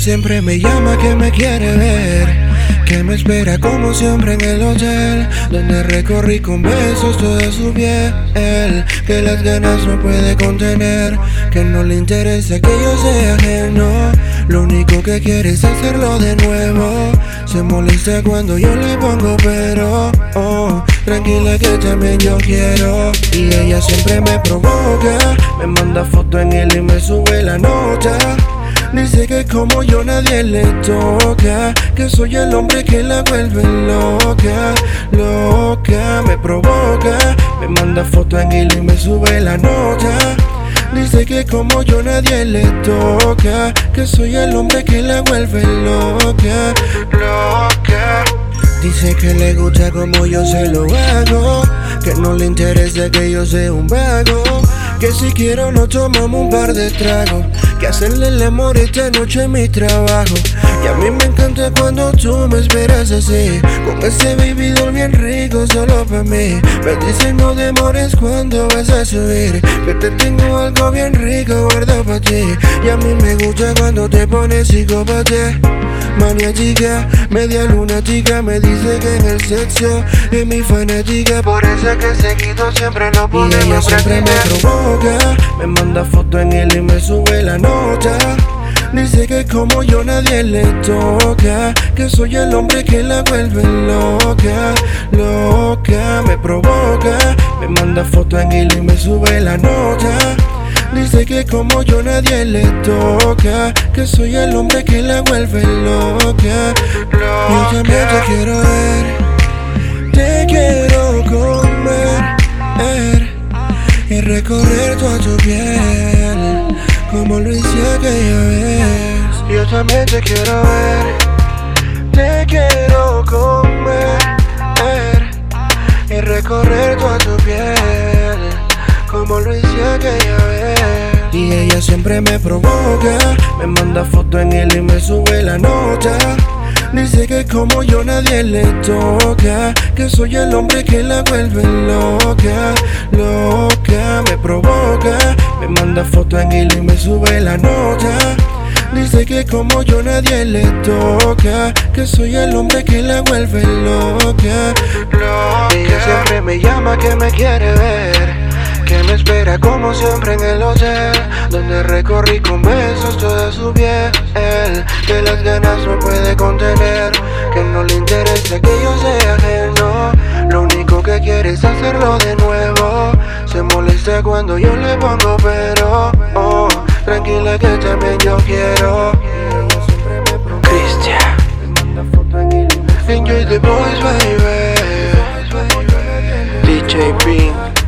siempre me llama que me quiere ver. Que me espera como siempre en el hotel Donde recorrí con besos toda su piel Que las ganas no puede contener Que no le interesa que yo sea ajeno Lo único que quiere es hacerlo de nuevo Se molesta cuando yo le pongo pero oh, Tranquila que también yo quiero Y ella siempre me provoca Me manda foto en él y me sube la nota Dice que como yo nadie le toca. Que soy el hombre que la vuelve loca Loca, me provoca Me manda foto en él y me sube la nota. Dice que como yo nadie le toca. Que soy el hombre que la vuelve loca Loca. Dice que le gusta como yo se lo hago. Que no le interesa que yo sea un vago que si quiero nos tomamos un par de tragos. Que hacerle el amor esta noche mi trabajo. Y a mí me encanta cuando tú me esperas así. Con ese vividor bien rico solo para mí. Me dicen no demores cuando vas a subir. Que te tengo algo bien rico guardado para ti. Y a mí me gusta cuando te pones psicópata chica, media luna chica Me dice que en el sexo es mi fanática Por eso es que seguido siempre lo pone Y ella siempre me provoca Me manda foto en él y me sube la nota. Dice que como yo nadie le toca Que soy el hombre que la vuelve loca Loca, me provoca Me manda foto en él y me sube la nota Dice que como yo nadie le toca. Que soy el hombre que la vuelve loca, Yo también te quiero ver Te quiero comer Y recorrer toda tu piel Como lo hice aquella vez. Yo también te quiero ver Te quiero comer Y recorrer toda tu piel Como lo hice aquella vez y ella siempre me provoca. Me manda foto en él y me sube la nota. Dice que como yo nadie le toca Que soy el hombre que la vuelve loca Loca, me provoca Me manda foto en él y me sube la nota. Dice que como yo nadie le toca Que soy el hombre que la vuelve loca Loca. Ella siempre me llama que me quiere ver espera como siempre en el hotel Donde recorrí con besos toda su piel Que las ganas no puede contener Que no le interesa que yo sea ajeno Lo único que quiere es hacerlo de nuevo Se molesta cuando yo le pongo pero oh, Tranquila que también yo quiero. Cristian. Enjoy the boys baby. DJ Pink